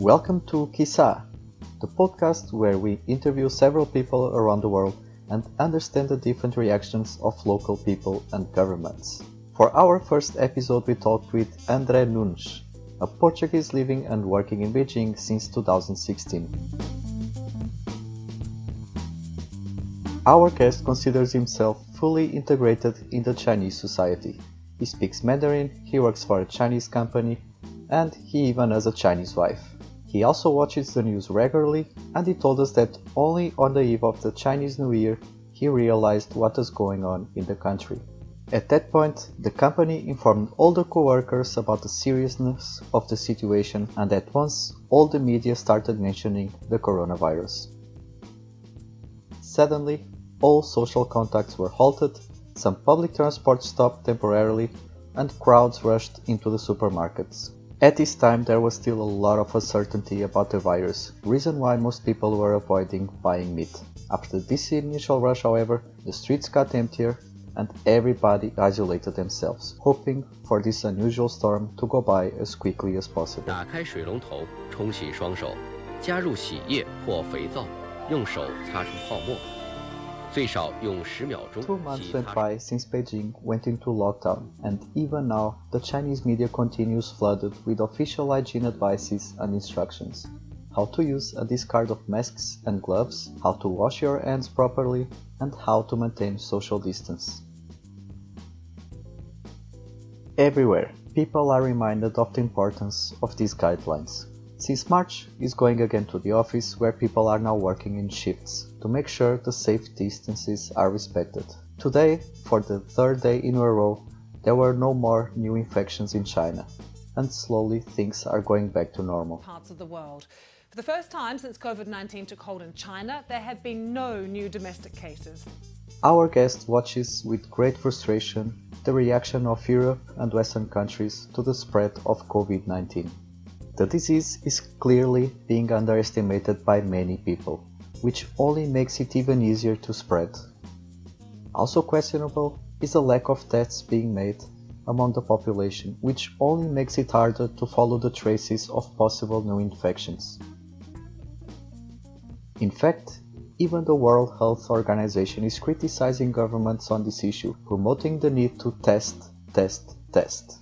Welcome to Quiçá, the podcast where we interview several people around the world and understand the different reactions of local people and governments. For our first episode, we talked with André Nunes, a Portuguese living and working in Beijing since 2016. Our guest considers himself fully integrated in the Chinese society. He speaks Mandarin, he works for a Chinese company, and he even has a Chinese wife. He also watches the news regularly, and he told us that only on the eve of the Chinese New Year he realized what was going on in the country. At that point, the company informed all the co-workers about the seriousness of the situation and at once all the media started mentioning the coronavirus. Suddenly, all social contacts were halted, some public transport stopped temporarily, and crowds rushed into the supermarkets. At this time, there was still a lot of uncertainty about the virus, reason why most people were avoiding buying meat. After this initial rush, however, the streets got emptier and everybody isolated themselves, hoping for this unusual storm to go by as quickly as possible. 打开水龙头，冲洗双手，加入洗液或肥皂，用手擦出泡沫。 最少用十秒钟 Two months 洗 went 擦 by since Beijing went into lockdown, and even now, the Chinese media continues flooded with official hygiene advices and instructions. How to use a discard of masks and gloves, how to wash your hands properly, and how to maintain social distance. Everywhere, people are reminded of the importance of these guidelines. Since March is going again to the office where people are now working in shifts to make sure the safe distances are respected. Today, for the third day in a row, there were no more new infections in China, and slowly things are going back to normal. parts of the world. For the first time since COVID 19 took hold in China, there have been no new domestic cases. Our guest watches with great frustration the reaction of Europe and Western countries to the spread of COVID 19. The disease is clearly being underestimated by many people, which only makes it even easier to spread. Also questionable is the lack of tests being made among the population, which only makes it harder to follow the traces of possible new infections. In fact, even the World Health Organization is criticizing governments on this issue, promoting the need to test, test, test.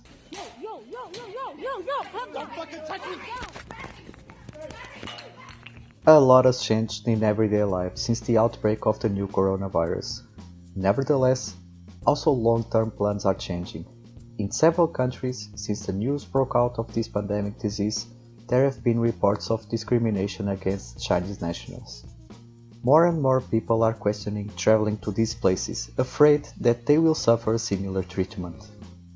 A lot has changed in everyday life since the outbreak of the new coronavirus. Nevertheless, also long term plans are changing. In several countries, since the news broke out of this pandemic disease, there have been reports of discrimination against Chinese nationals. More and more people are questioning traveling to these places, afraid that they will suffer similar treatment.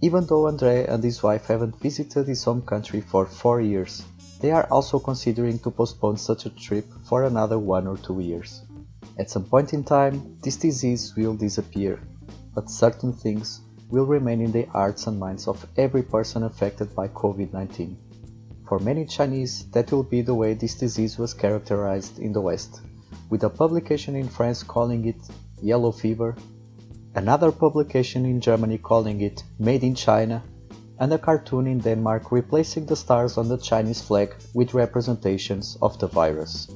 Even though Andre and his wife haven't visited his home country for four years, they are also considering to postpone such a trip for another one or two years. At some point in time, this disease will disappear, but certain things will remain in the hearts and minds of every person affected by COVID 19. For many Chinese, that will be the way this disease was characterized in the West, with a publication in France calling it yellow fever, another publication in Germany calling it made in China, and a cartoon in Denmark replacing the stars on the Chinese flag with representations of the virus.